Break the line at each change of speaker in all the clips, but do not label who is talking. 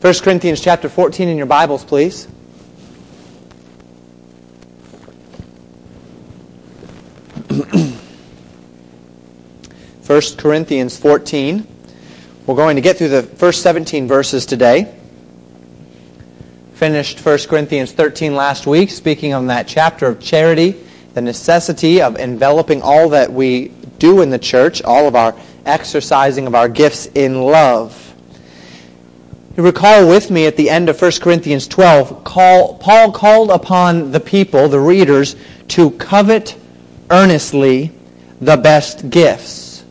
1 Corinthians chapter 14 in your Bibles, please. First Corinthians 14. We're going to get through the first 17 verses today. Finished 1 Corinthians 13 last week, speaking on that chapter of charity, the necessity of enveloping all that we do in the church, all of our exercising of our gifts in love. You recall with me at the end of 1 Corinthians 12, call, Paul called upon the people, the readers, to covet earnestly the best gifts.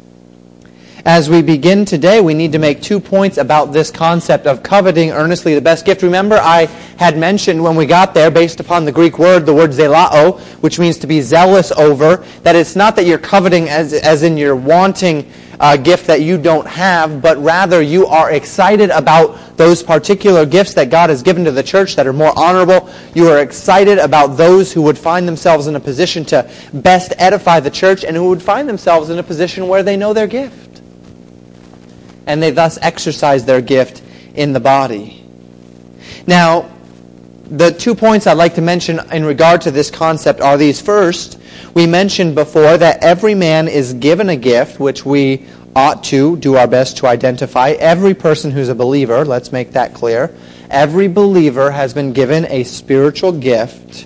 As we begin today, we need to make two points about this concept of coveting earnestly the best gift. Remember, I had mentioned when we got there, based upon the Greek word, the word zelao, which means to be zealous over, that it's not that you're coveting as, as in you're wanting a gift that you don't have, but rather you are excited about those particular gifts that God has given to the church that are more honorable. You are excited about those who would find themselves in a position to best edify the church and who would find themselves in a position where they know their gift and they thus exercise their gift in the body. Now, the two points I'd like to mention in regard to this concept are these. First, we mentioned before that every man is given a gift, which we ought to do our best to identify. Every person who's a believer, let's make that clear, every believer has been given a spiritual gift,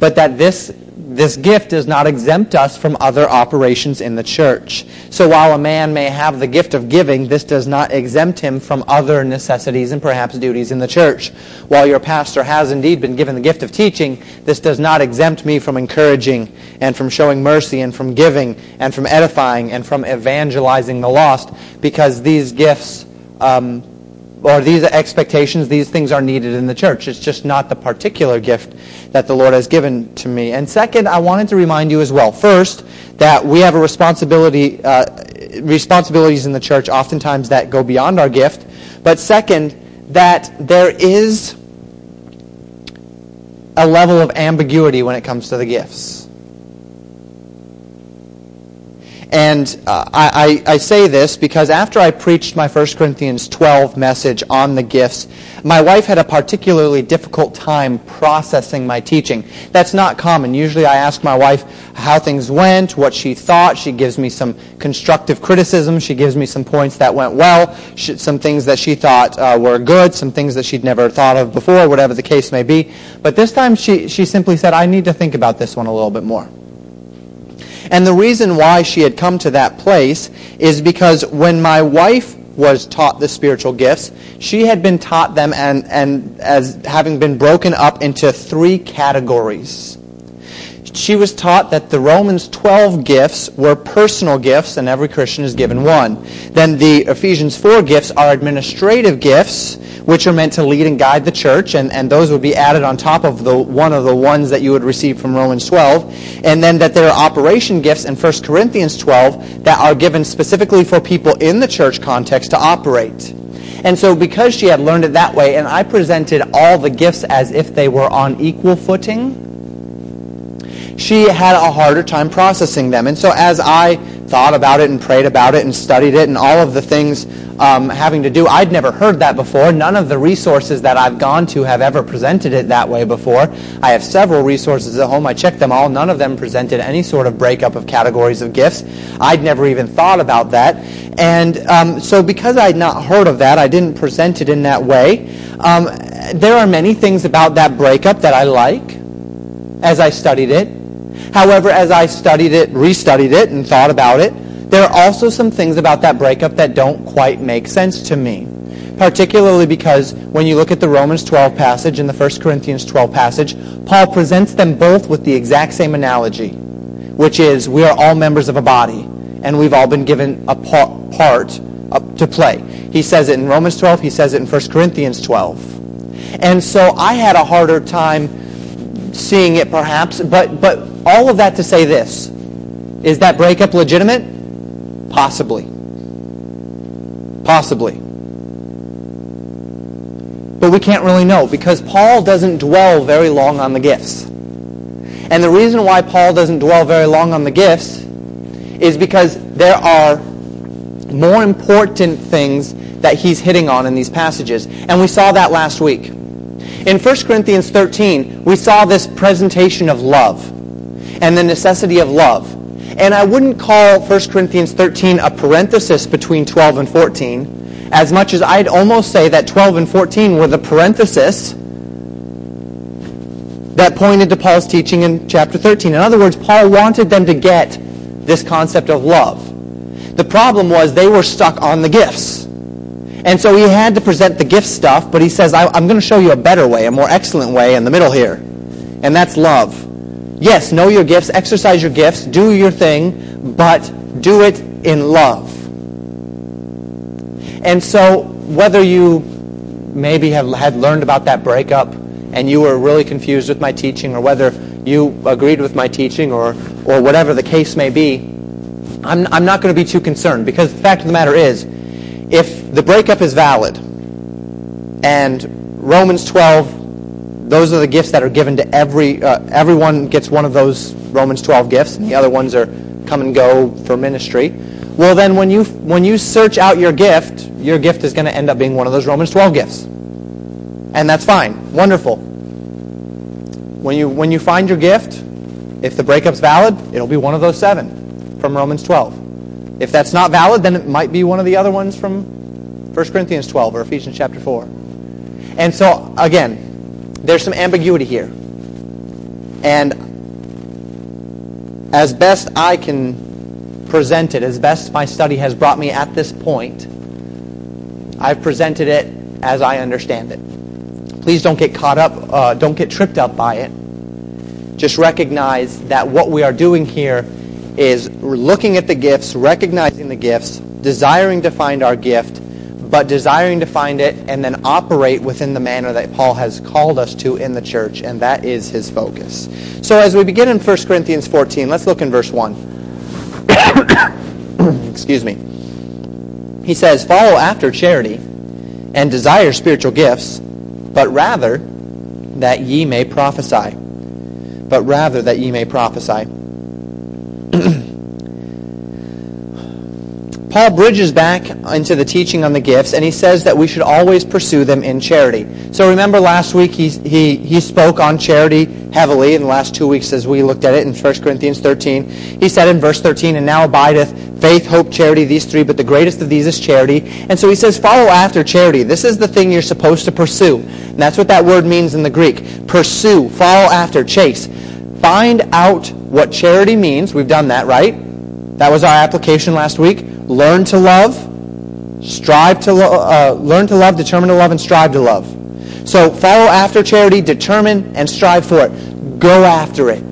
but that this this gift does not exempt us from other operations in the church. So while a man may have the gift of giving, this does not exempt him from other necessities and perhaps duties in the church. While your pastor has indeed been given the gift of teaching, this does not exempt me from encouraging and from showing mercy and from giving and from edifying and from evangelizing the lost because these gifts um, or these expectations, these things are needed in the church. It's just not the particular gift that the Lord has given to me. And second, I wanted to remind you as well. First, that we have a responsibility, uh, responsibilities in the church oftentimes that go beyond our gift. But second, that there is a level of ambiguity when it comes to the gifts. And uh, I, I, say this because after I preached my 1 Corinthians 12 message on the gifts, my wife had a particularly difficult time processing my teaching. That's not common. Usually I ask my wife how things went, what she thought. She gives me some constructive criticism. She gives me some points that went well, some things that she thought uh, were good, some things that she'd never thought of before, whatever the case may be. But this time she, she simply said, I need to think about this one a little bit more. And the reason why she had come to that place is because when my wife was taught the spiritual gifts, she had been taught them and, and as having been broken up into three categories. She was taught that the Romans 12 gifts were personal gifts, and every Christian is given one. Then the Ephesians 4 gifts are administrative gifts, which are meant to lead and guide the church, and, and those would be added on top of the one of the ones that you would receive from Romans 12. And then that there are operation gifts in 1 Corinthians 12 that are given specifically for people in the church context to operate. And so because she had learned it that way, and I presented all the gifts as if they were on equal footing, she had a harder time processing them. And so as I thought about it and prayed about it and studied it and all of the things um, having to do, I'd never heard that before. None of the resources that I've gone to have ever presented it that way before. I have several resources at home. I checked them all. None of them presented any sort of breakup of categories of gifts. I'd never even thought about that. And um, so because I'd not heard of that, I didn't present it in that way. Um, there are many things about that breakup that I like as I studied it. However, as I studied it, restudied it, and thought about it, there are also some things about that breakup that don't quite make sense to me. Particularly because when you look at the Romans 12 passage and the 1 Corinthians 12 passage, Paul presents them both with the exact same analogy, which is we are all members of a body, and we've all been given a part to play. He says it in Romans 12, he says it in 1 Corinthians 12. And so I had a harder time seeing it perhaps, but, but all of that to say this. Is that breakup legitimate? Possibly. Possibly. But we can't really know because Paul doesn't dwell very long on the gifts. And the reason why Paul doesn't dwell very long on the gifts is because there are more important things that he's hitting on in these passages. And we saw that last week. In 1 Corinthians 13, we saw this presentation of love and the necessity of love. And I wouldn't call 1 Corinthians 13 a parenthesis between 12 and 14, as much as I'd almost say that 12 and 14 were the parenthesis that pointed to Paul's teaching in chapter 13. In other words, Paul wanted them to get this concept of love. The problem was they were stuck on the gifts. And so he had to present the gift stuff, but he says, I'm going to show you a better way, a more excellent way in the middle here. And that's love. Yes, know your gifts, exercise your gifts, do your thing, but do it in love. And so whether you maybe have had learned about that breakup and you were really confused with my teaching or whether you agreed with my teaching or, or whatever the case may be, I'm, I'm not going to be too concerned because the fact of the matter is, if the breakup is valid and Romans 12, those are the gifts that are given to every, uh, everyone gets one of those Romans 12 gifts and the other ones are come and go for ministry. Well, then when you, when you search out your gift, your gift is going to end up being one of those Romans 12 gifts. And that's fine. Wonderful. When you, when you find your gift, if the breakup's valid, it'll be one of those seven from Romans 12. If that's not valid, then it might be one of the other ones from 1 Corinthians 12 or Ephesians chapter 4. And so, again, there's some ambiguity here. And as best I can present it, as best my study has brought me at this point, I've presented it as I understand it. Please don't get caught up, uh, don't get tripped up by it. Just recognize that what we are doing here is looking at the gifts, recognizing the gifts, desiring to find our gift, but desiring to find it and then operate within the manner that Paul has called us to in the church, and that is his focus. So as we begin in 1 Corinthians 14, let's look in verse 1. Excuse me. He says, Follow after charity and desire spiritual gifts but rather that ye may prophesy. But rather that ye may prophesy. Paul bridges back into the teaching on the gifts, and he says that we should always pursue them in charity. So remember last week he, he, he spoke on charity heavily in the last two weeks as we looked at it in 1 Corinthians 13. He said in verse 13, And now abideth faith, hope, charity, these three, but the greatest of these is charity. And so he says, follow after charity. This is the thing you're supposed to pursue. And that's what that word means in the Greek. Pursue, follow after, chase. Find out what charity means. We've done that, right? That was our application last week. Learn to love, strive to lo- uh, learn to love, determine to love, and strive to love. So follow after charity, determine and strive for it. Go after it.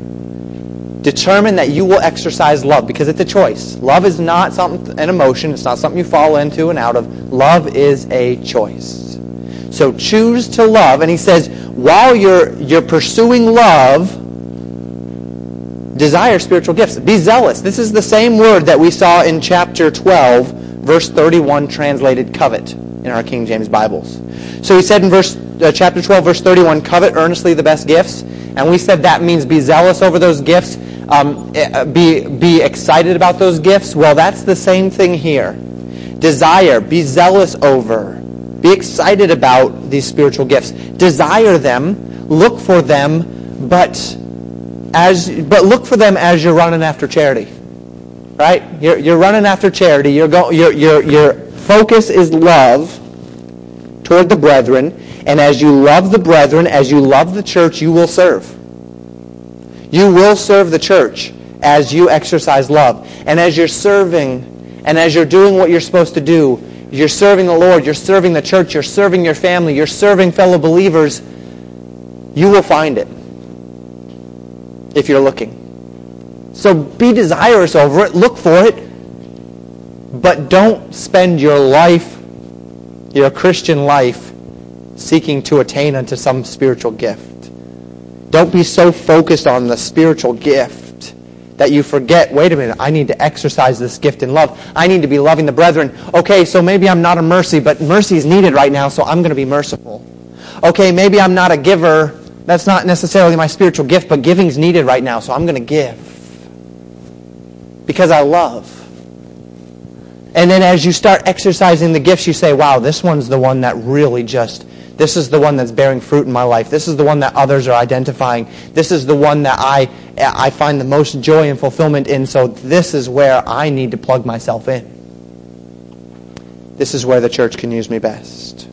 Determine that you will exercise love because it's a choice. Love is not something an emotion. It's not something you fall into and out of. Love is a choice. So choose to love. And he says, while you're you're pursuing love, desire spiritual gifts. Be zealous. This is the same word that we saw in chapter 12, verse 31, translated covet in our King James Bibles. So he said in verse uh, chapter 12, verse 31, covet earnestly the best gifts. And we said that means be zealous over those gifts, um, eh, be, be excited about those gifts. Well, that's the same thing here. Desire, be zealous over. Be excited about these spiritual gifts. Desire them, look for them, but as but look for them as you're running after charity. Right? You're, you're running after charity. You're go, your, your, your focus is love toward the brethren. And as you love the brethren, as you love the church, you will serve. You will serve the church as you exercise love. And as you're serving, and as you're doing what you're supposed to do, you're serving the Lord, you're serving the church, you're serving your family, you're serving fellow believers, you will find it if you're looking. So be desirous over it, look for it, but don't spend your life, your Christian life, seeking to attain unto some spiritual gift. Don't be so focused on the spiritual gift that you forget, wait a minute, I need to exercise this gift in love. I need to be loving the brethren. Okay, so maybe I'm not a mercy, but mercy is needed right now, so I'm going to be merciful. Okay, maybe I'm not a giver, that's not necessarily my spiritual gift, but giving's needed right now, so I'm going to give. Because I love. And then as you start exercising the gifts, you say, wow, this one's the one that really just, this is the one that's bearing fruit in my life. This is the one that others are identifying. This is the one that I, I find the most joy and fulfillment in. So this is where I need to plug myself in. This is where the church can use me best.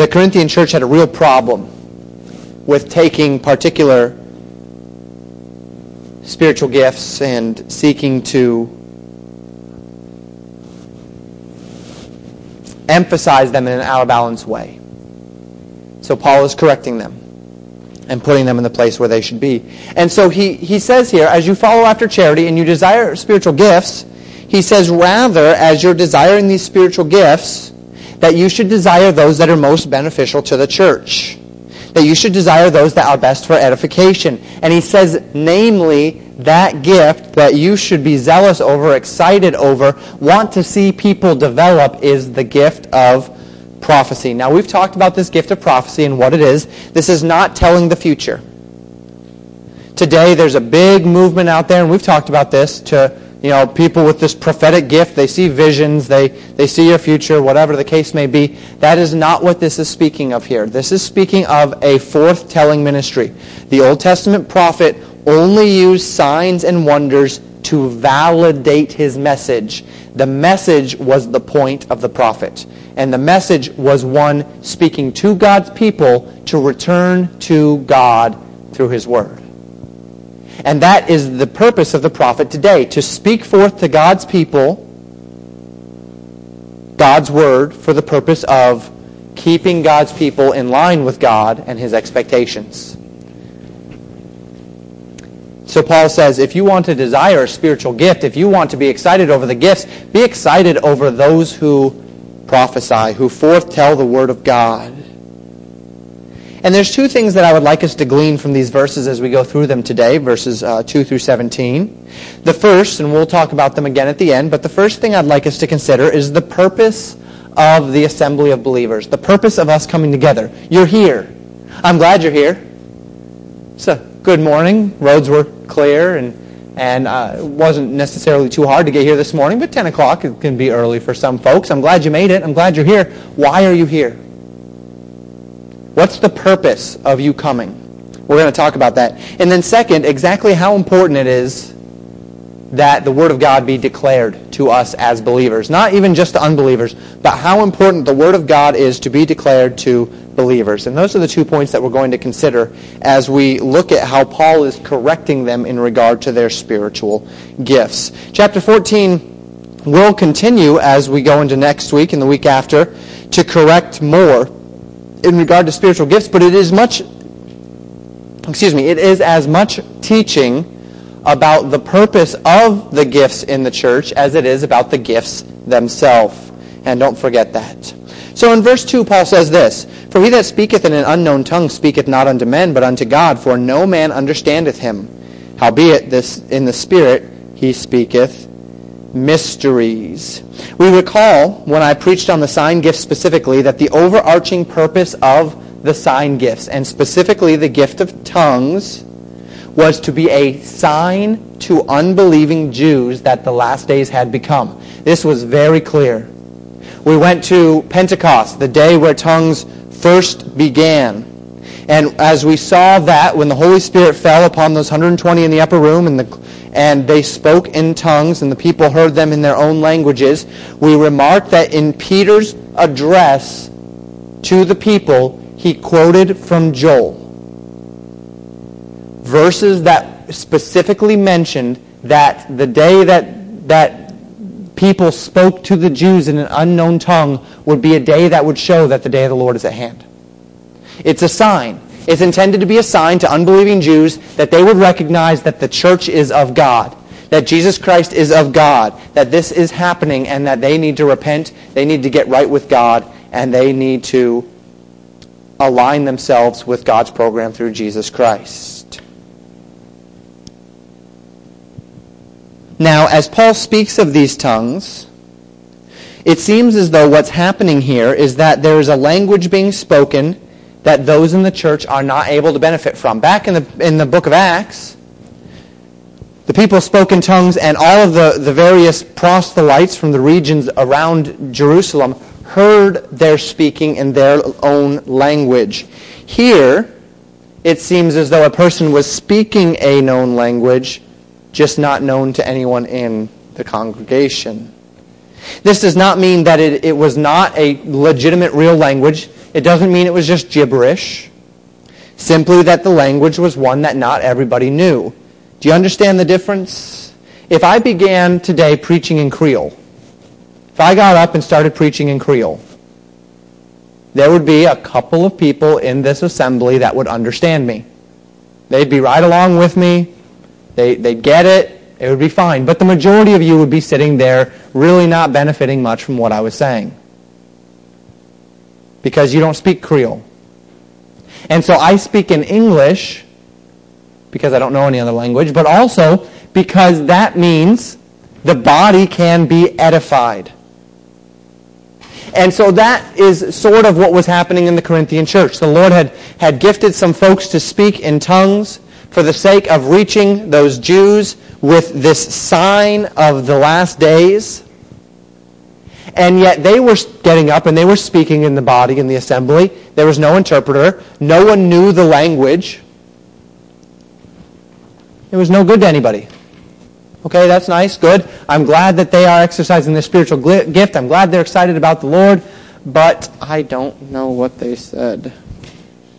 The Corinthian church had a real problem with taking particular spiritual gifts and seeking to emphasize them in an out of balance way. So Paul is correcting them and putting them in the place where they should be. And so he, he says here, as you follow after charity and you desire spiritual gifts, he says, rather, as you're desiring these spiritual gifts, that you should desire those that are most beneficial to the church that you should desire those that are best for edification. And he says, namely, that gift that you should be zealous over, excited over, want to see people develop is the gift of prophecy. Now, we've talked about this gift of prophecy and what it is. This is not telling the future. Today, there's a big movement out there, and we've talked about this, to you know, people with this prophetic gift, they see visions, they, they see your future, whatever the case may be. That is not what this is speaking of here. This is speaking of a forth-telling ministry. The Old Testament prophet only used signs and wonders to validate his message. The message was the point of the prophet. And the message was one speaking to God's people to return to God through his word. And that is the purpose of the prophet today, to speak forth to God's people God's word for the purpose of keeping God's people in line with God and his expectations. So Paul says, if you want to desire a spiritual gift, if you want to be excited over the gifts, be excited over those who prophesy, who forth tell the word of God. And there's two things that I would like us to glean from these verses as we go through them today, verses uh, 2 through 17. The first, and we'll talk about them again at the end, but the first thing I'd like us to consider is the purpose of the assembly of believers, the purpose of us coming together. You're here. I'm glad you're here. So, good morning. Roads were clear, and and uh, it wasn't necessarily too hard to get here this morning, but 10 o'clock can be early for some folks. I'm glad you made it. I'm glad you're here. Why are you here? What's the purpose of you coming? We're going to talk about that. And then second, exactly how important it is that the Word of God be declared to us as believers. Not even just to unbelievers, but how important the Word of God is to be declared to believers. And those are the two points that we're going to consider as we look at how Paul is correcting them in regard to their spiritual gifts. Chapter 14 will continue as we go into next week and the week after to correct more in regard to spiritual gifts, but it is much, excuse me, it is as much teaching about the purpose of the gifts in the church as it is about the gifts themselves. And don't forget that. So in verse 2, Paul says this, For he that speaketh in an unknown tongue speaketh not unto men, but unto God, for no man understandeth him. Howbeit, this in the Spirit he speaketh mysteries. We recall when I preached on the sign gifts specifically that the overarching purpose of the sign gifts, and specifically the gift of tongues, was to be a sign to unbelieving Jews that the last days had become. This was very clear. We went to Pentecost, the day where tongues first began. And as we saw that, when the Holy Spirit fell upon those 120 in the upper room and the and they spoke in tongues, and the people heard them in their own languages. We remarked that in Peter's address to the people, he quoted from Joel. Verses that specifically mentioned that the day that, that people spoke to the Jews in an unknown tongue would be a day that would show that the day of the Lord is at hand. It's a sign. It's intended to be a sign to unbelieving Jews that they would recognize that the church is of God, that Jesus Christ is of God, that this is happening and that they need to repent, they need to get right with God, and they need to align themselves with God's program through Jesus Christ. Now, as Paul speaks of these tongues, it seems as though what's happening here is that there is a language being spoken that those in the church are not able to benefit from. Back in the, in the book of Acts, The people spoke in tongues, and all of the, the various proselytes from the regions around Jerusalem heard their speaking in their own language. Here, it seems as though a person was speaking a known language, just not known to anyone in the congregation. This does not mean that it, it was not a legitimate real language. It doesn't mean it was just gibberish. Simply that the language was one that not everybody knew. Do you understand the difference? If I began today preaching in Creole, if I got up and started preaching in Creole, there would be a couple of people in this assembly that would understand me. They'd be right along with me. They, they'd get it. It would be fine. But the majority of you would be sitting there really not benefiting much from what I was saying. Because you don't speak Creole. And so I speak in English because I don't know any other language, but also because that means the body can be edified. And so that is sort of what was happening in the Corinthian church. The Lord had, had gifted some folks to speak in tongues for the sake of reaching those Jews with this sign of the last days. And yet they were getting up and they were speaking in the body in the assembly. There was no interpreter. No one knew the language. It was no good to anybody. Okay, that's nice, good. I'm glad that they are exercising their spiritual gift. I'm glad they're excited about the Lord, but I don't know what they said.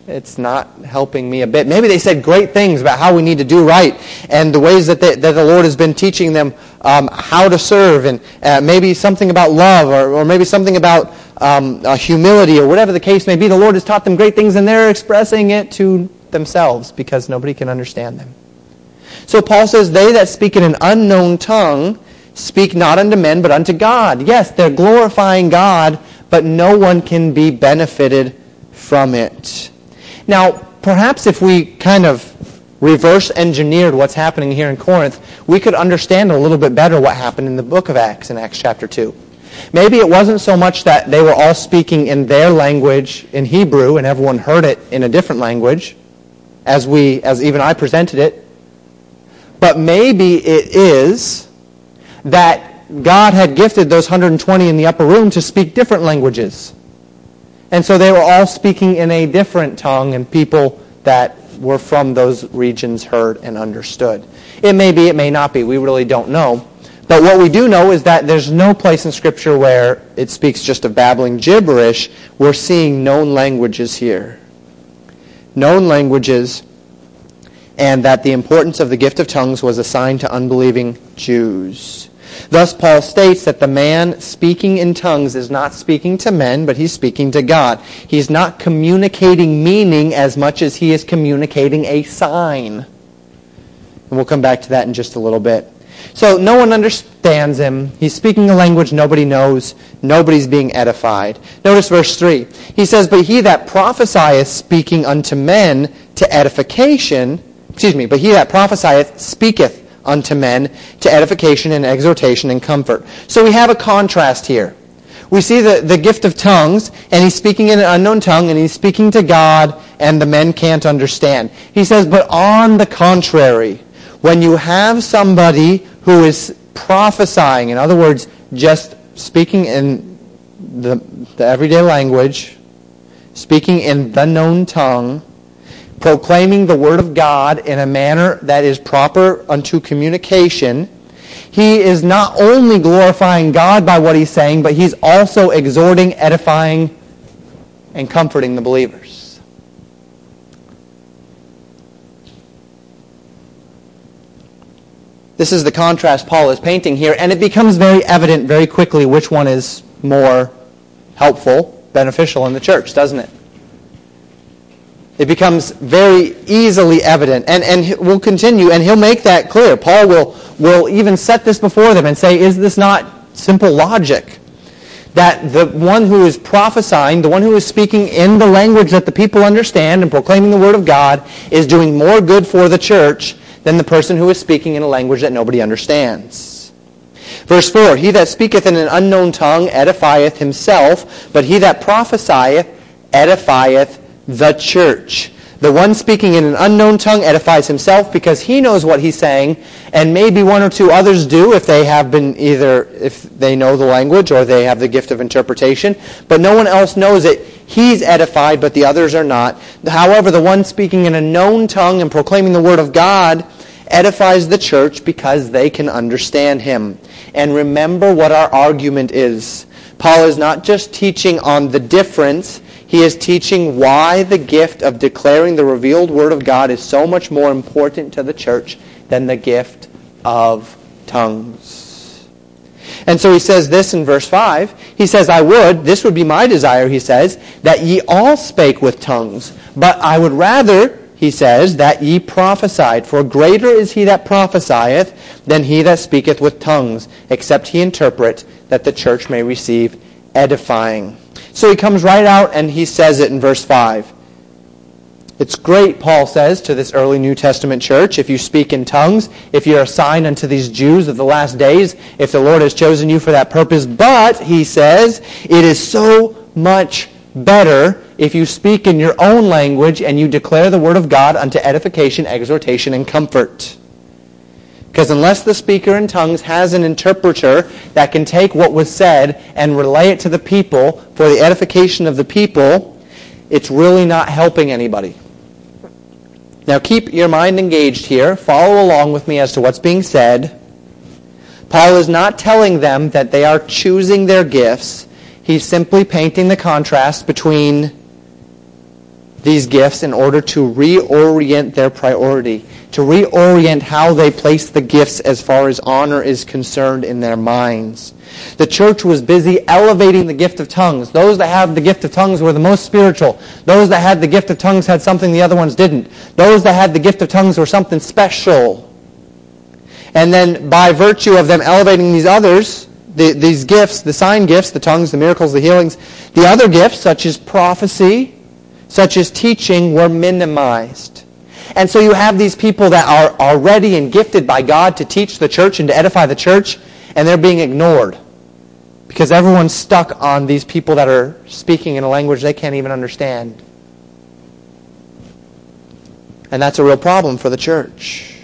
It's not helping me a bit. Maybe they said great things about how we need to do right and the ways that, they, that the Lord has been teaching them um, how to serve, and uh, maybe something about love, or, or maybe something about um, uh, humility, or whatever the case may be. The Lord has taught them great things, and they're expressing it to themselves because nobody can understand them. So Paul says, They that speak in an unknown tongue speak not unto men, but unto God. Yes, they're glorifying God, but no one can be benefited from it. Now, perhaps if we kind of reverse engineered what's happening here in Corinth, we could understand a little bit better what happened in the book of Acts in Acts chapter 2. Maybe it wasn't so much that they were all speaking in their language in Hebrew and everyone heard it in a different language as we as even I presented it but maybe it is that God had gifted those 120 in the upper room to speak different languages. And so they were all speaking in a different tongue, and people that were from those regions heard and understood. It may be, it may not be. We really don't know. But what we do know is that there's no place in Scripture where it speaks just of babbling gibberish. We're seeing known languages here. Known languages and that the importance of the gift of tongues was assigned to unbelieving Jews. Thus, Paul states that the man speaking in tongues is not speaking to men, but he's speaking to God. He's not communicating meaning as much as he is communicating a sign. And we'll come back to that in just a little bit. So no one understands him. He's speaking a language nobody knows. Nobody's being edified. Notice verse 3. He says, But he that prophesieth speaking unto men to edification excuse me, but he that prophesieth speaketh unto men to edification and exhortation and comfort. So we have a contrast here. We see the, the gift of tongues, and he's speaking in an unknown tongue, and he's speaking to God, and the men can't understand. He says, but on the contrary, when you have somebody who is prophesying, in other words, just speaking in the, the everyday language, speaking in the known tongue, proclaiming the word of God in a manner that is proper unto communication, he is not only glorifying God by what he's saying, but he's also exhorting, edifying, and comforting the believers. This is the contrast Paul is painting here, and it becomes very evident very quickly which one is more helpful, beneficial in the church, doesn't it? It becomes very easily evident. And, and we'll continue, and he'll make that clear. Paul will, will even set this before them and say, is this not simple logic? That the one who is prophesying, the one who is speaking in the language that the people understand and proclaiming the word of God is doing more good for the church than the person who is speaking in a language that nobody understands. Verse 4, He that speaketh in an unknown tongue edifieth himself, but he that prophesieth edifieth the church. The one speaking in an unknown tongue edifies himself because he knows what he's saying, and maybe one or two others do if they have been either if they know the language or they have the gift of interpretation, but no one else knows it. He's edified, but the others are not. However, the one speaking in a known tongue and proclaiming the word of God edifies the church because they can understand him. And remember what our argument is. Paul is not just teaching on the difference, he is teaching why the gift of declaring the revealed Word of God is so much more important to the church than the gift of tongues. And so he says this in verse 5. He says, I would, this would be my desire, he says, that ye all spake with tongues. But I would rather, he says, that ye prophesied. For greater is he that prophesieth than he that speaketh with tongues, except he interpret, that the church may receive edifying. So he comes right out and he says it in verse 5. It's great, Paul says to this early New Testament church, if you speak in tongues, if you're a sign unto these Jews of the last days, if the Lord has chosen you for that purpose. But, he says, it is so much better if you speak in your own language and you declare the word of God unto edification, exhortation, and comfort. Because unless the speaker in tongues has an interpreter that can take what was said and relay it to the people for the edification of the people, it's really not helping anybody. Now keep your mind engaged here. Follow along with me as to what's being said. Paul is not telling them that they are choosing their gifts. He's simply painting the contrast between these gifts in order to reorient their priority to reorient how they place the gifts as far as honor is concerned in their minds. The church was busy elevating the gift of tongues. Those that had the gift of tongues were the most spiritual. Those that had the gift of tongues had something the other ones didn't. Those that had the gift of tongues were something special. And then by virtue of them elevating these others, the, these gifts, the sign gifts, the tongues, the miracles, the healings, the other gifts, such as prophecy, such as teaching, were minimized. And so you have these people that are already and gifted by God to teach the church and to edify the church, and they're being ignored. Because everyone's stuck on these people that are speaking in a language they can't even understand. And that's a real problem for the church.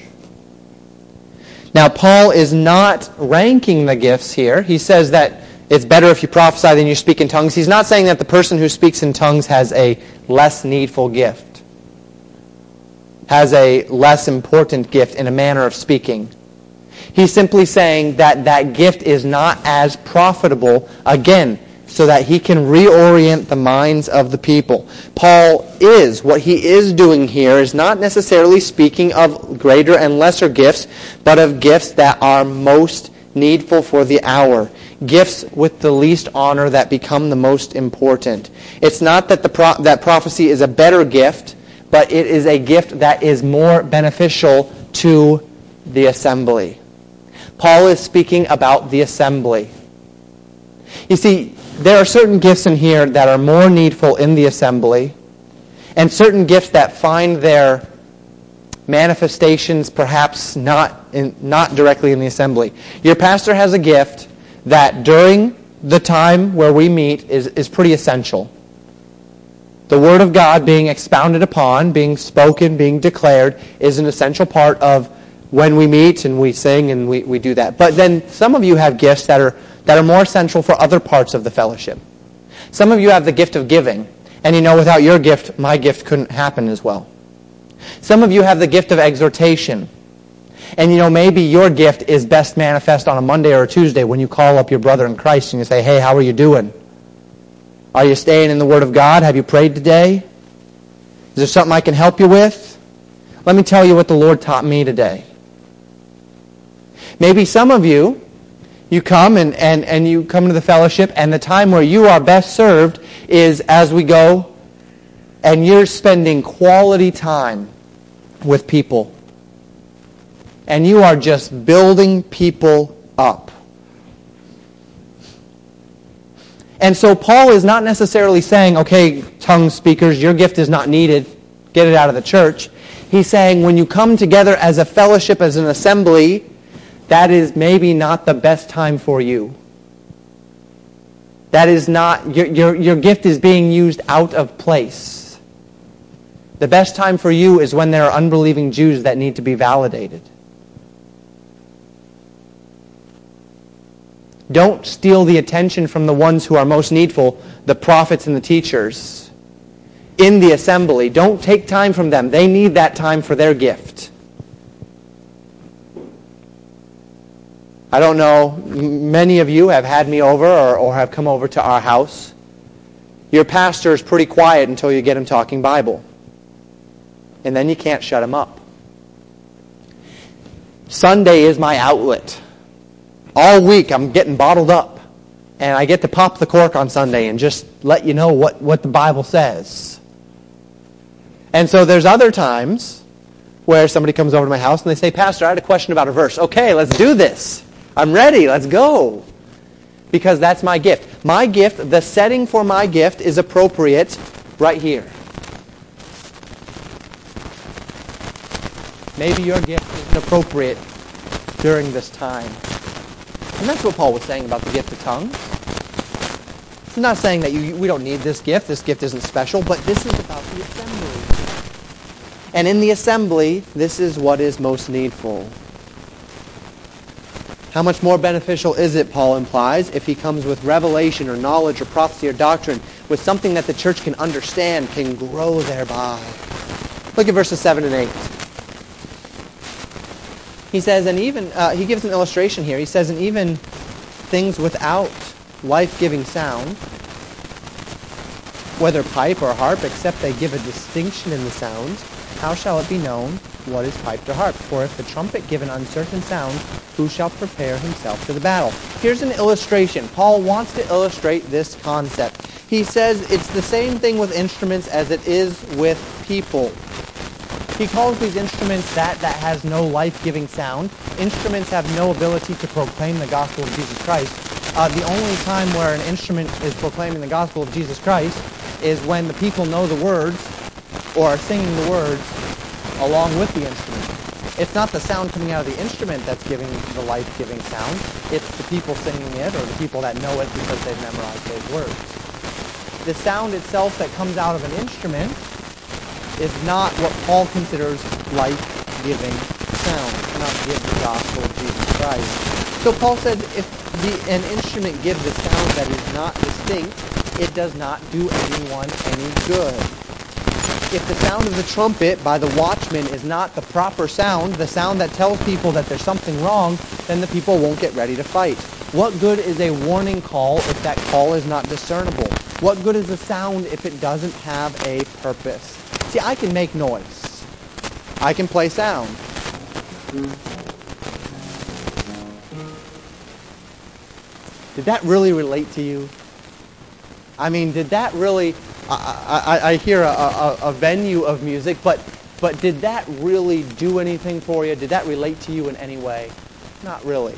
Now, Paul is not ranking the gifts here. He says that it's better if you prophesy than you speak in tongues. He's not saying that the person who speaks in tongues has a less needful gift has a less important gift in a manner of speaking. He's simply saying that that gift is not as profitable, again, so that he can reorient the minds of the people. Paul is, what he is doing here is not necessarily speaking of greater and lesser gifts, but of gifts that are most needful for the hour. Gifts with the least honor that become the most important. It's not that, the pro- that prophecy is a better gift, but it is a gift that is more beneficial to the assembly. Paul is speaking about the assembly. You see, there are certain gifts in here that are more needful in the assembly, and certain gifts that find their manifestations perhaps not, in, not directly in the assembly. Your pastor has a gift that during the time where we meet is, is pretty essential the Word of God being expounded upon, being spoken, being declared, is an essential part of when we meet and we sing and we, we do that. But then some of you have gifts that are, that are more essential for other parts of the fellowship. Some of you have the gift of giving. And you know, without your gift, my gift couldn't happen as well. Some of you have the gift of exhortation. And you know, maybe your gift is best manifest on a Monday or a Tuesday when you call up your brother in Christ and you say, hey, how are you doing? Are you staying in the Word of God? Have you prayed today? Is there something I can help you with? Let me tell you what the Lord taught me today. Maybe some of you, you come and, and, and you come to the fellowship, and the time where you are best served is as we go, and you're spending quality time with people. And you are just building people up. And so Paul is not necessarily saying, okay, tongue speakers, your gift is not needed. Get it out of the church. He's saying when you come together as a fellowship, as an assembly, that is maybe not the best time for you. That is not, your, your, your gift is being used out of place. The best time for you is when there are unbelieving Jews that need to be validated. Don't steal the attention from the ones who are most needful, the prophets and the teachers in the assembly. Don't take time from them. They need that time for their gift. I don't know, many of you have had me over or, or have come over to our house. Your pastor is pretty quiet until you get him talking Bible. And then you can't shut him up. Sunday is my outlet. All week I'm getting bottled up. And I get to pop the cork on Sunday and just let you know what, what the Bible says. And so there's other times where somebody comes over to my house and they say, Pastor, I had a question about a verse. Okay, let's do this. I'm ready. Let's go. Because that's my gift. My gift, the setting for my gift is appropriate right here. Maybe your gift isn't appropriate during this time. And that's what Paul was saying about the gift of tongues. He's not saying that you, we don't need this gift, this gift isn't special, but this is about the assembly. And in the assembly, this is what is most needful. How much more beneficial is it, Paul implies, if he comes with revelation or knowledge or prophecy or doctrine, with something that the church can understand, can grow thereby? Look at verses 7 and 8. He says, and even, uh, he gives an illustration here. He says, and even things without life-giving sound, whether pipe or harp, except they give a distinction in the sounds, how shall it be known what is piped or harp? For if the trumpet give an uncertain sound, who shall prepare himself for the battle? Here's an illustration. Paul wants to illustrate this concept. He says it's the same thing with instruments as it is with people. He calls these instruments that that has no life-giving sound. Instruments have no ability to proclaim the gospel of Jesus Christ. Uh, the only time where an instrument is proclaiming the gospel of Jesus Christ is when the people know the words or are singing the words along with the instrument. It's not the sound coming out of the instrument that's giving the life-giving sound. It's the people singing it or the people that know it because they've memorized those words. The sound itself that comes out of an instrument is not what Paul considers life-giving sound. It cannot give the gospel of Jesus Christ. So Paul said if the, an instrument gives a sound that is not distinct, it does not do anyone any good if the sound of the trumpet by the watchman is not the proper sound, the sound that tells people that there's something wrong, then the people won't get ready to fight. What good is a warning call if that call is not discernible? What good is a sound if it doesn't have a purpose? See, I can make noise. I can play sound. Did that really relate to you? I mean, did that really I, I, I hear a, a, a, venue of music, but, but did that really do anything for you? Did that relate to you in any way? Not really.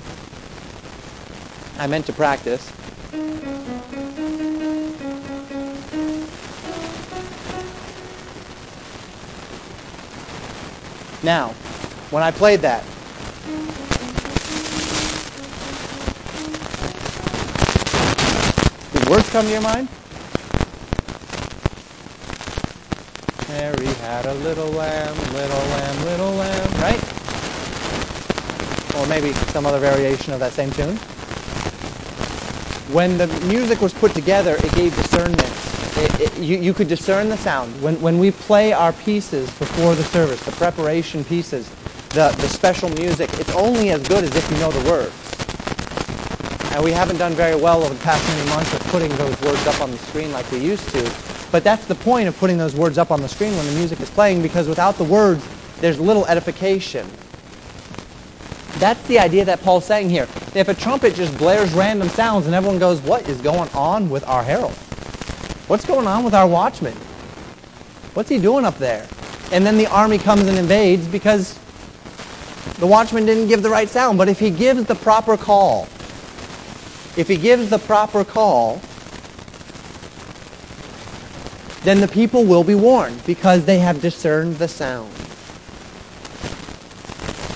I meant to practice. Now, when I played that, did words come to your mind? Mary had a little lamb, little lamb, little lamb, right? Or maybe some other variation of that same tune. When the music was put together, it gave discernment. It, it, you, you could discern the sound. When, when we play our pieces before the service, the preparation pieces, the, the special music, it's only as good as if you know the words. And we haven't done very well over the past many months of putting those words up on the screen like we used to. But that's the point of putting those words up on the screen when the music is playing because without the words, there's little edification. That's the idea that Paul's saying here. If a trumpet just blares random sounds and everyone goes, what is going on with our herald? What's going on with our watchman? What's he doing up there? And then the army comes and invades because the watchman didn't give the right sound. But if he gives the proper call, if he gives the proper call, then the people will be warned because they have discerned the sound.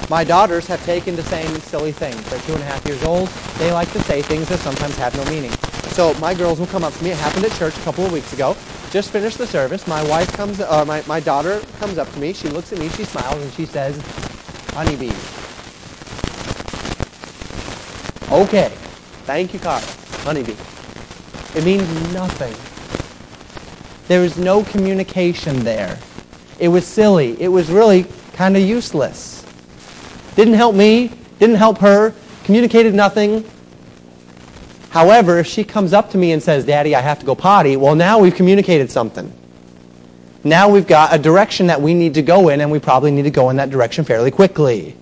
My daughters have taken to saying silly things. They're two and a half years old. They like to say things that sometimes have no meaning. So my girls will come up to me. It happened at church a couple of weeks ago.
just finished the service. My wife comes, uh, my, my daughter comes up to me. She looks at me, she smiles, and she says, honeybee. Okay. Thank you, Carl. Honeybee. It means nothing. There was no communication there. It was silly. It was really kind of useless. Didn't help me, didn't help her, communicated nothing. However, if she comes up to me and says, Daddy, I have to go potty, well, now we've communicated something. Now we've got a direction that we need to go in, and we probably need to go in that direction fairly quickly.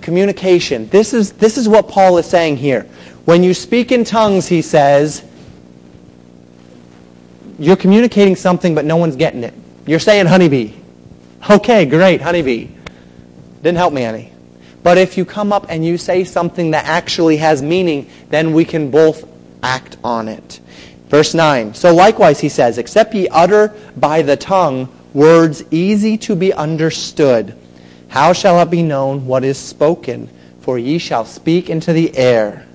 Communication. This is, this is what Paul is saying here. When you speak in tongues, he says, you're communicating something, but no one's getting it. You're saying honeybee. Okay, great, honeybee. Didn't help me any. But if you come up and you say something that actually has meaning, then we can both act on it. Verse 9. So likewise, he says, Except ye utter by the tongue words easy to be understood, how shall it be known what is spoken? For ye shall speak into the air.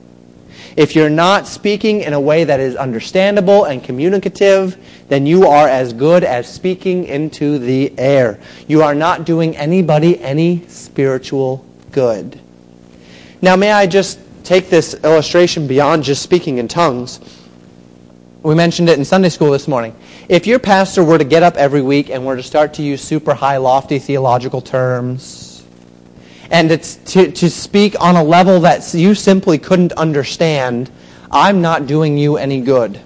If you're not speaking in a way that is understandable and communicative, then you are as good as speaking into the air. You are not doing anybody any spiritual good. Now, may I just take this illustration beyond just speaking in tongues? We mentioned it in Sunday school this morning. If your pastor were to get up every week and were to start to use super high, lofty theological terms, and it's to, to speak on a level that you simply couldn't understand, I'm not doing you any good.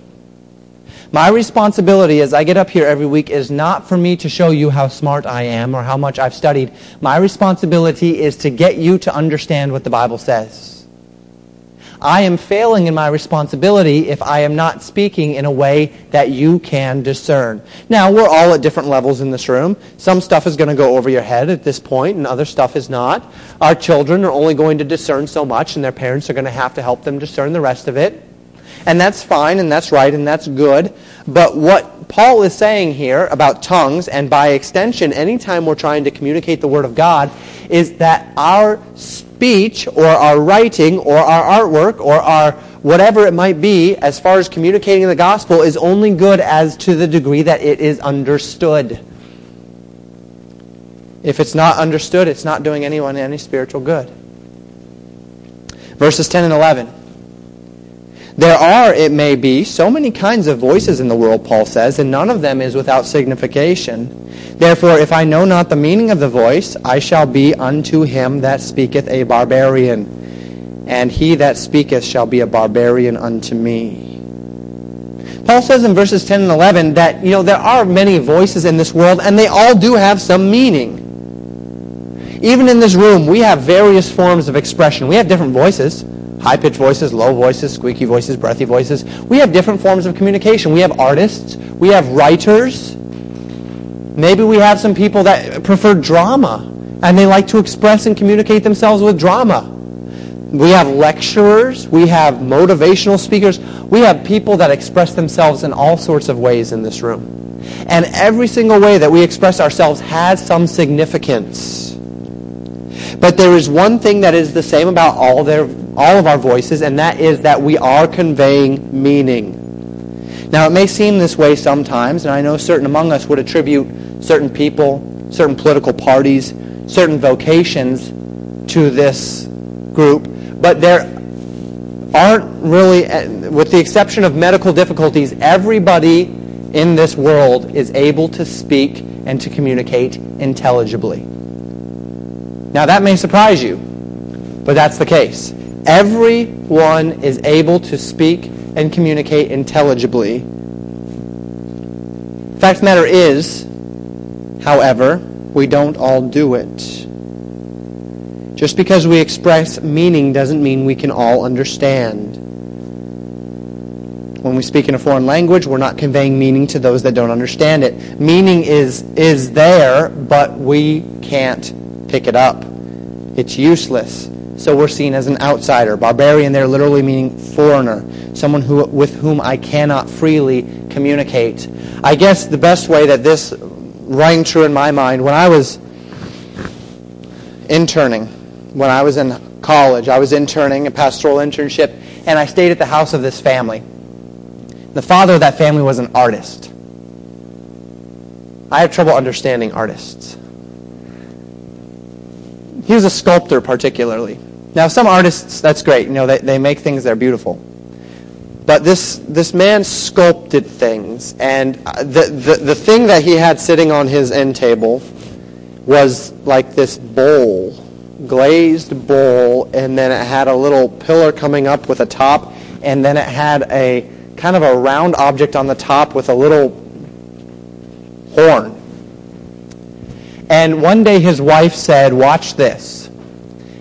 My responsibility as I get up here every week is not for me to show you how smart I am or how much I've studied. My responsibility is to get you to understand what the Bible says. I am failing in my responsibility if I am not speaking in a way that you can discern. Now, we're all at different levels in this room. Some stuff is going to go over your head at this point, and other stuff is not. Our children are only going to discern so much, and their parents are going to have to help them discern the rest of it. And that's fine, and that's right, and that's good. But what Paul is saying here about tongues, and by extension, anytime we're trying to communicate the Word of God, is that our speech or our writing or our artwork or our whatever it might be, as far as communicating the gospel, is only good as to the degree that it is understood. If it's not understood, it's not doing anyone any spiritual good. Verses 10 and 11. There are, it may be, so many kinds of voices in the world, Paul says, and none of them is without signification. Therefore, if I know not the meaning of the voice, I shall be unto him that speaketh a barbarian, and he that speaketh shall be a barbarian unto me. Paul says in verses 10 and 11 that, you know, there are many voices in this world, and they all do have some meaning. Even in this room, we have various forms of expression. We have different voices high pitched voices, low voices, squeaky voices, breathy voices. We have different forms of communication. We have artists, we have writers. Maybe we have some people that prefer drama and they like to express and communicate themselves with drama. We have lecturers, we have motivational speakers, we have people that express themselves in all sorts of ways in this room. And every single way that we express ourselves has some significance. But there is one thing that is the same about all their all of our voices, and that is that we are conveying meaning. Now, it may seem this way sometimes, and I know certain among us would attribute certain people, certain political parties, certain vocations to this group, but there aren't really, eh, with the exception of medical difficulties, everybody in this world is able to speak and to communicate intelligibly. Now, that may surprise you, but that's the case. Everyone is able to speak and communicate intelligibly. Fact of the matter is, however, we don't all do it. Just because we express meaning doesn't mean we can all understand. When we speak in a foreign language, we're not conveying meaning to those that don't understand it. Meaning is, is there, but we can't pick it up. It's useless so we're seen as an outsider. Barbarian there literally meaning foreigner, someone who, with whom I cannot freely communicate. I guess the best way that this rang true in my mind, when I was interning, when I was in college, I was interning, a pastoral internship, and I stayed at the house of this family. The father of that family was an artist. I have trouble understanding artists. He was a sculptor, particularly. Now, some artists, that's great. You know, they, they make things that are beautiful. But this, this man sculpted things. And uh, the, the, the thing that he had sitting on his end table was like this bowl, glazed bowl, and then it had a little pillar coming up with a top, and then it had a kind of a round object on the top with a little horn. And one day his wife said, Watch this.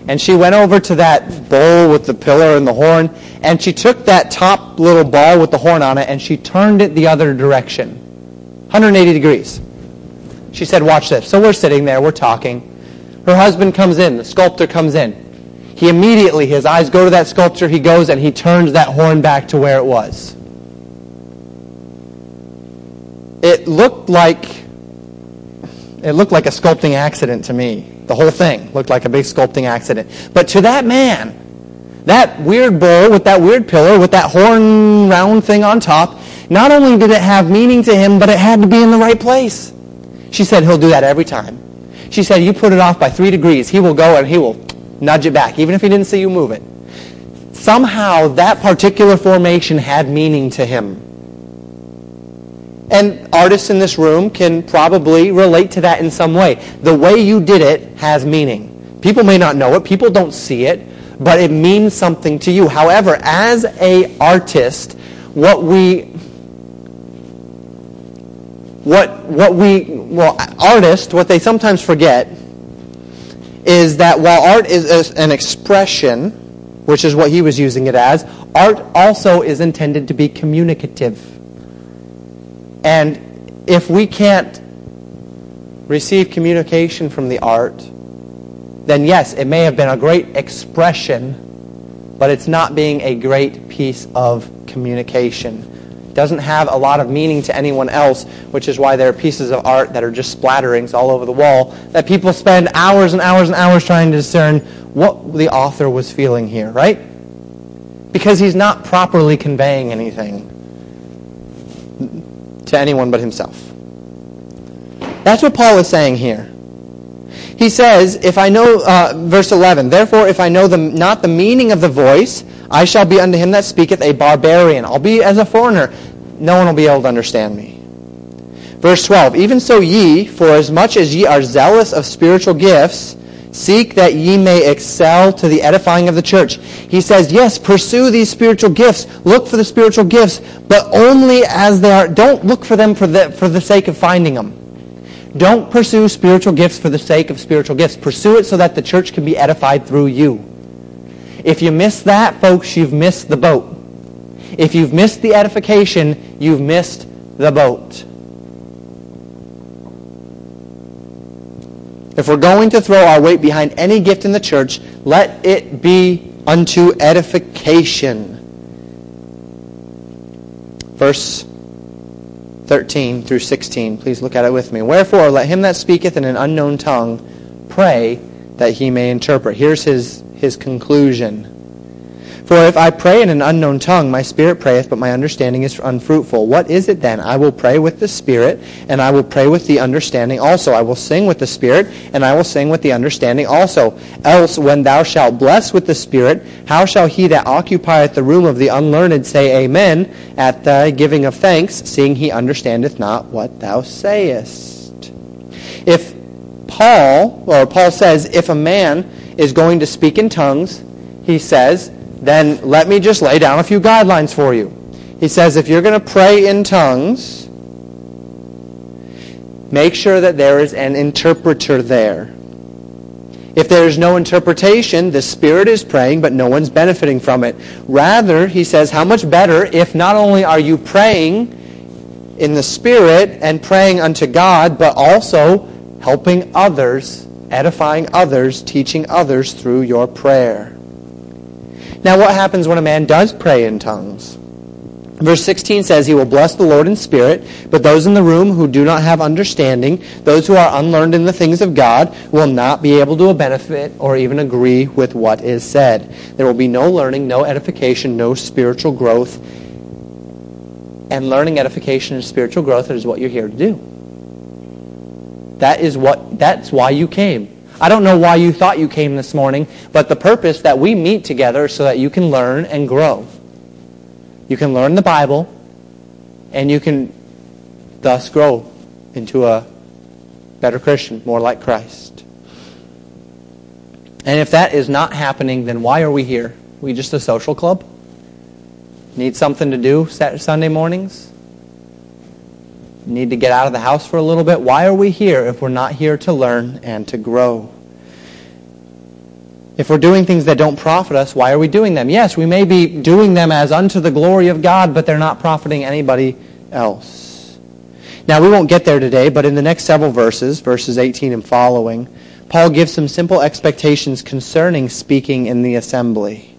And she went over to that bowl with the pillar and the horn, and she took that top little ball with the horn on it, and she turned it the other direction 180 degrees. She said, Watch this. So we're sitting there, we're talking. Her husband comes in, the sculptor comes in. He immediately, his eyes go to that sculpture, he goes and he turns that horn back to where it was. It looked like it looked like a sculpting accident to me. The whole thing looked like a big sculpting accident. But to that man, that weird bowl with that weird pillar with that horn round thing on top, not only did it have meaning to him, but it had to be in the right place. She said he'll do that every time. She said you put it off by three degrees, he will go and he will nudge it back, even if he didn't see you move it. Somehow that particular formation had meaning to him. And artists in this room can probably relate to that in some way. The way you did it has meaning. People may not know it, people don't see it, but it means something to you. However, as a artist, what we what what we well artists what they sometimes forget is that while art is an expression, which is what he was using it as, art also is intended to be communicative. And if we can't receive communication from the art, then yes, it may have been a great expression, but it's not being a great piece of communication. It doesn't have a lot of meaning to anyone else, which is why there are pieces of art that are just splatterings all over the wall that people spend hours and hours and hours trying to discern what the author was feeling here, right? Because he's not properly conveying anything to anyone but himself. That's what Paul is saying here. He says, if I know, uh, verse 11, therefore if I know the, not the meaning of the voice, I shall be unto him that speaketh a barbarian. I'll be as a foreigner. No one will be able to understand me. Verse 12, even so ye, for as much as ye are zealous of spiritual gifts, Seek that ye may excel to the edifying of the church. He says, yes, pursue these spiritual gifts. Look for the spiritual gifts, but only as they are. Don't look for them for the, for the sake of finding them. Don't pursue spiritual gifts for the sake of spiritual gifts. Pursue it so that the church can be edified through you. If you miss that, folks, you've missed the boat. If you've missed the edification, you've missed the boat. If we're going to throw our weight behind any gift in the church, let it be unto edification. Verse 13 through 16. Please look at it with me. Wherefore, let him that speaketh in an unknown tongue pray that he may interpret. Here's his, his conclusion. For if I pray in an unknown tongue, my spirit prayeth, but my understanding is unfruitful. What is it then? I will pray with the spirit, and I will pray with the understanding also. I will sing with the spirit, and I will sing with the understanding also. Else, when thou shalt bless with the spirit, how shall he that occupieth the room of the unlearned say Amen at the giving of thanks, seeing he understandeth not what thou sayest? If Paul, or Paul says, if a man is going to speak in tongues, he says, then let me just lay down a few guidelines for you. He says if you're going to pray in tongues, make sure that there is an interpreter there. If there is no interpretation, the Spirit is praying, but no one's benefiting from it. Rather, he says, how much better if not only are you praying in the Spirit and praying unto God, but also helping others, edifying others, teaching others through your prayer. Now, what happens when a man does pray in tongues? Verse 16 says, He will bless the Lord in spirit, but those in the room who do not have understanding, those who are unlearned in the things of God, will not be able to benefit or even agree with what is said. There will be no learning, no edification, no spiritual growth And learning, edification, and spiritual growth is what you're here to do. That is what, that's why you came. I don't know why you thought you came this morning, but the purpose that we meet together so that you can learn and grow. You can learn the Bible, and you can thus grow into a better Christian, more like Christ. And if that is not happening, then why are we here? We just a social club? Need something to do Sunday mornings? Need to get out of the house for a little bit? Why are we here if we're not here to learn and to grow? If we're doing things that don't profit us, why are we doing them? Yes, we may be doing them as unto the glory of God, but they're not profiting anybody else. Now, we won't get there today, but in the next several verses, verses 18 and following, Paul gives some simple expectations concerning speaking in the assembly.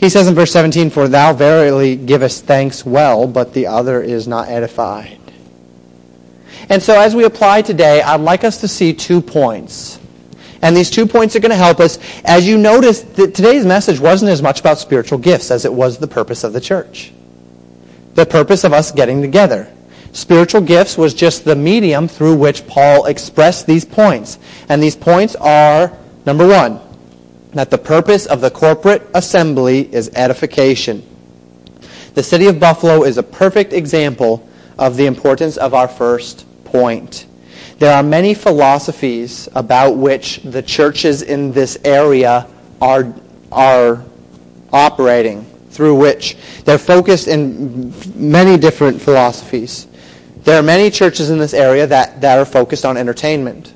He says in verse 17, For thou verily givest thanks well, but the other is not edified. And so as we apply today, I'd like us to see two points. And these two points are going to help us. As you notice, that today's message wasn't as much about spiritual gifts as it was the purpose of the church. The purpose of us getting together. Spiritual gifts was just the medium through which Paul expressed these points. And these points are, number one, that the purpose of the corporate assembly is edification. The city of Buffalo is a perfect example of the importance of our first point. There are many philosophies about which the churches in this area are, are operating, through which they're focused in many different philosophies. There are many churches in this area that, that are focused on entertainment,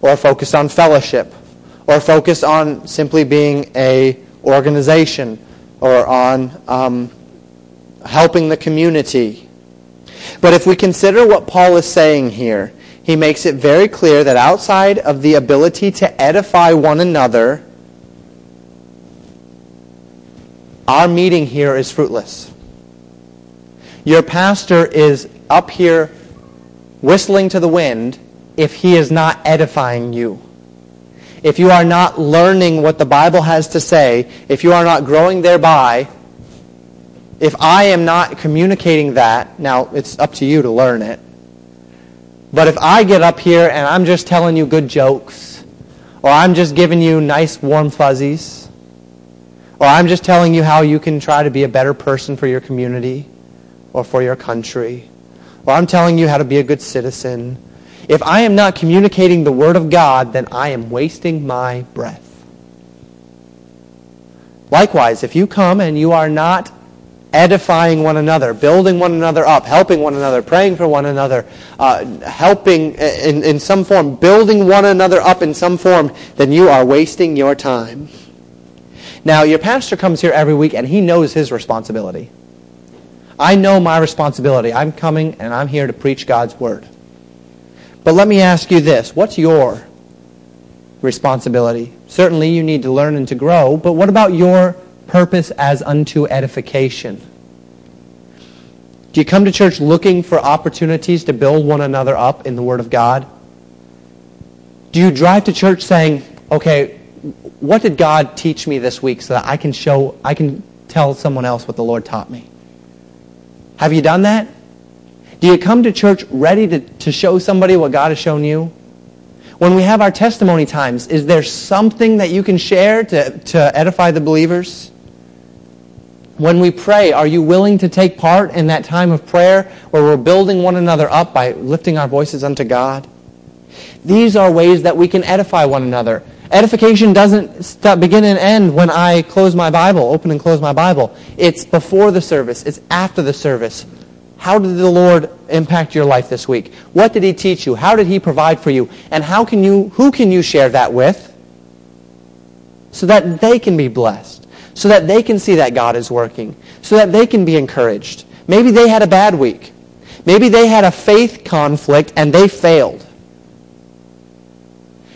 or focused on fellowship, or focused on simply being a organization, or on um, helping the community but if we consider what Paul is saying here, he makes it very clear that outside of the ability to edify one another, our meeting here is fruitless. Your pastor is up here whistling to the wind if he is not edifying you. If you are not learning what the Bible has to say, if you are not growing thereby, if I am not communicating that, now it's up to you to learn it. But if I get up here and I'm just telling you good jokes, or I'm just giving you nice warm fuzzies, or I'm just telling you how you can try to be a better person for your community or for your country, or I'm telling you how to be a good citizen, if I am not communicating the Word of God, then I am wasting my breath. Likewise, if you come and you are not edifying one another, building one another up, helping one another, praying for one another, uh, helping in, in some form, building one another up in some form, then you are wasting your time. Now, your pastor comes here every week and he knows his responsibility. I know my responsibility. I'm coming and I'm here to preach God's word. But let me ask you this. What's your responsibility? Certainly you need to learn and to grow, but what about your purpose as unto edification. Do you come to church looking for opportunities to build one another up in the Word of God? Do you drive to church saying, okay, what did God teach me this week so that I can show, I can tell someone else what the Lord taught me? Have you done that? Do you come to church ready to, to show somebody what God has shown you? When we have our testimony times, is there something that you can share to, to edify the believers? When we pray, are you willing to take part in that time of prayer where we're building one another up by lifting our voices unto God? These are ways that we can edify one another. Edification doesn't start, begin and end when I close my Bible, open and close my Bible. It's before the service. It's after the service. How did the Lord impact your life this week? What did He teach you? How did He provide for you? And how can you, who can you share that with? So that they can be blessed so that they can see that God is working, so that they can be encouraged. Maybe they had a bad week. Maybe they had a faith conflict and they failed.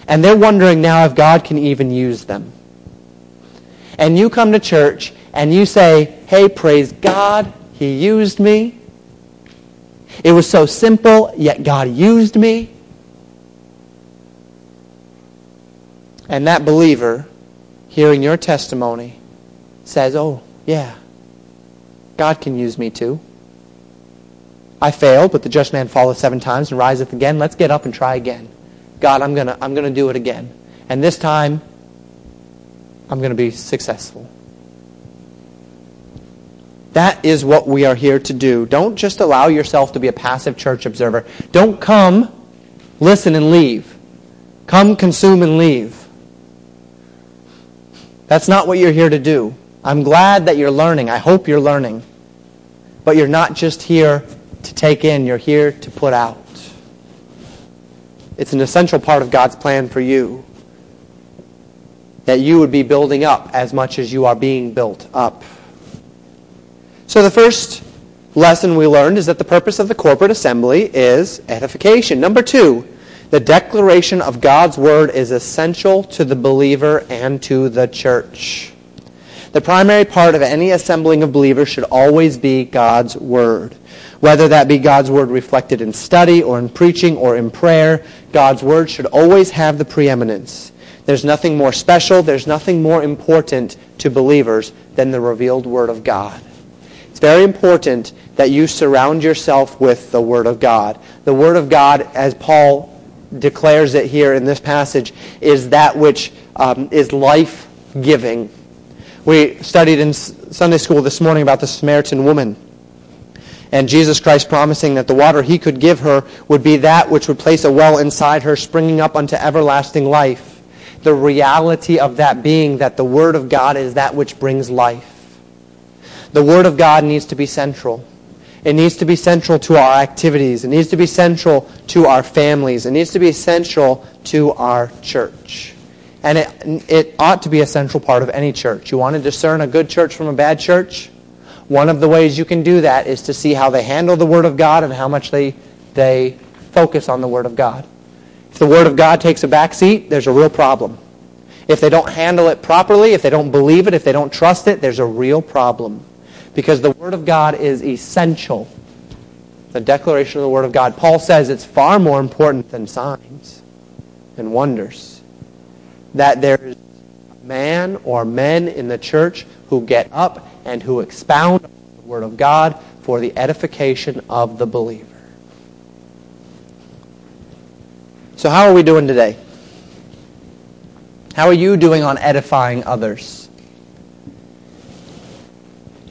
And they're wondering now if God can even use them. And you come to church and you say, hey, praise God, he used me. It was so simple, yet God used me. And that believer, hearing your testimony, says, oh, yeah,
God can use me too. I failed, but the just man falleth seven times and riseth again. Let's get up and try again. God, I'm going to I'm going to do it again. And this time, I'm going to be successful. That is what we are here to do. Don't just allow yourself to be a passive church observer. Don't come, listen, and leave. Come, consume, and leave. That's not what you're here to do. I'm glad that you're learning. I hope you're learning. But you're not just here to take in, you're here to put out. It's an essential part of God's plan for you that you would be building up as much as you are being built up. So the first lesson we learned is that the purpose of the corporate assembly is edification. Number two, the declaration of God's word is essential to the believer and to the church. The primary part of any assembling of believers should always be God's word. Whether that be God's word reflected in study or in preaching or in prayer, God's word should always have the preeminence. There's nothing more special, there's nothing more important to believers than the revealed word of God very important that you surround yourself with the Word of God. The Word of God, as Paul declares it here in this passage, is that which um, is life giving. We studied in Sunday school this morning about the Samaritan woman. And Jesus Christ promising that the water he could give her would be that which would place a well inside her, springing up unto everlasting life. The reality of that being that the Word of God is that which brings life. The Word of God needs to be central. It needs to be central to our activities. It needs to be central to our families. It needs to be central to our church. And it, it ought to be a central part of any church. You want to discern a good church from a bad church? One of the ways you can do that is to see how they handle the Word of God and how much they, they focus on the Word of God. If the Word of God takes a back seat, there's a real problem. If they don't handle it properly, if they don't believe it, if they don't trust it, there's a real problem because the Word of God is essential. The declaration of the Word of God. Paul says it's far more important than signs and wonders. That there is a man or men in the church who get up and who expound the Word of God for the edification of the believer. So, how are we doing today? How are you doing on edifying others?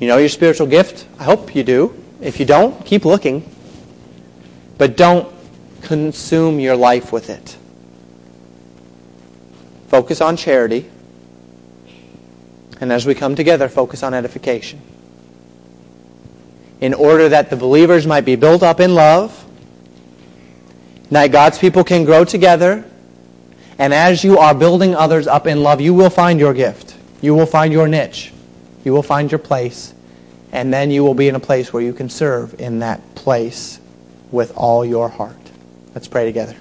You know your spiritual gift? I hope you do. If you don't, keep looking. But don't consume your life with it. Focus on charity. And as we come together, focus on edification. In order that the believers might be built up in love, that God's people can grow together, and as you are building others up in love, you will find your gift. You will find your niche. You will find your place, and then you will be in a place where you can serve in that place with all your heart. Let's pray together.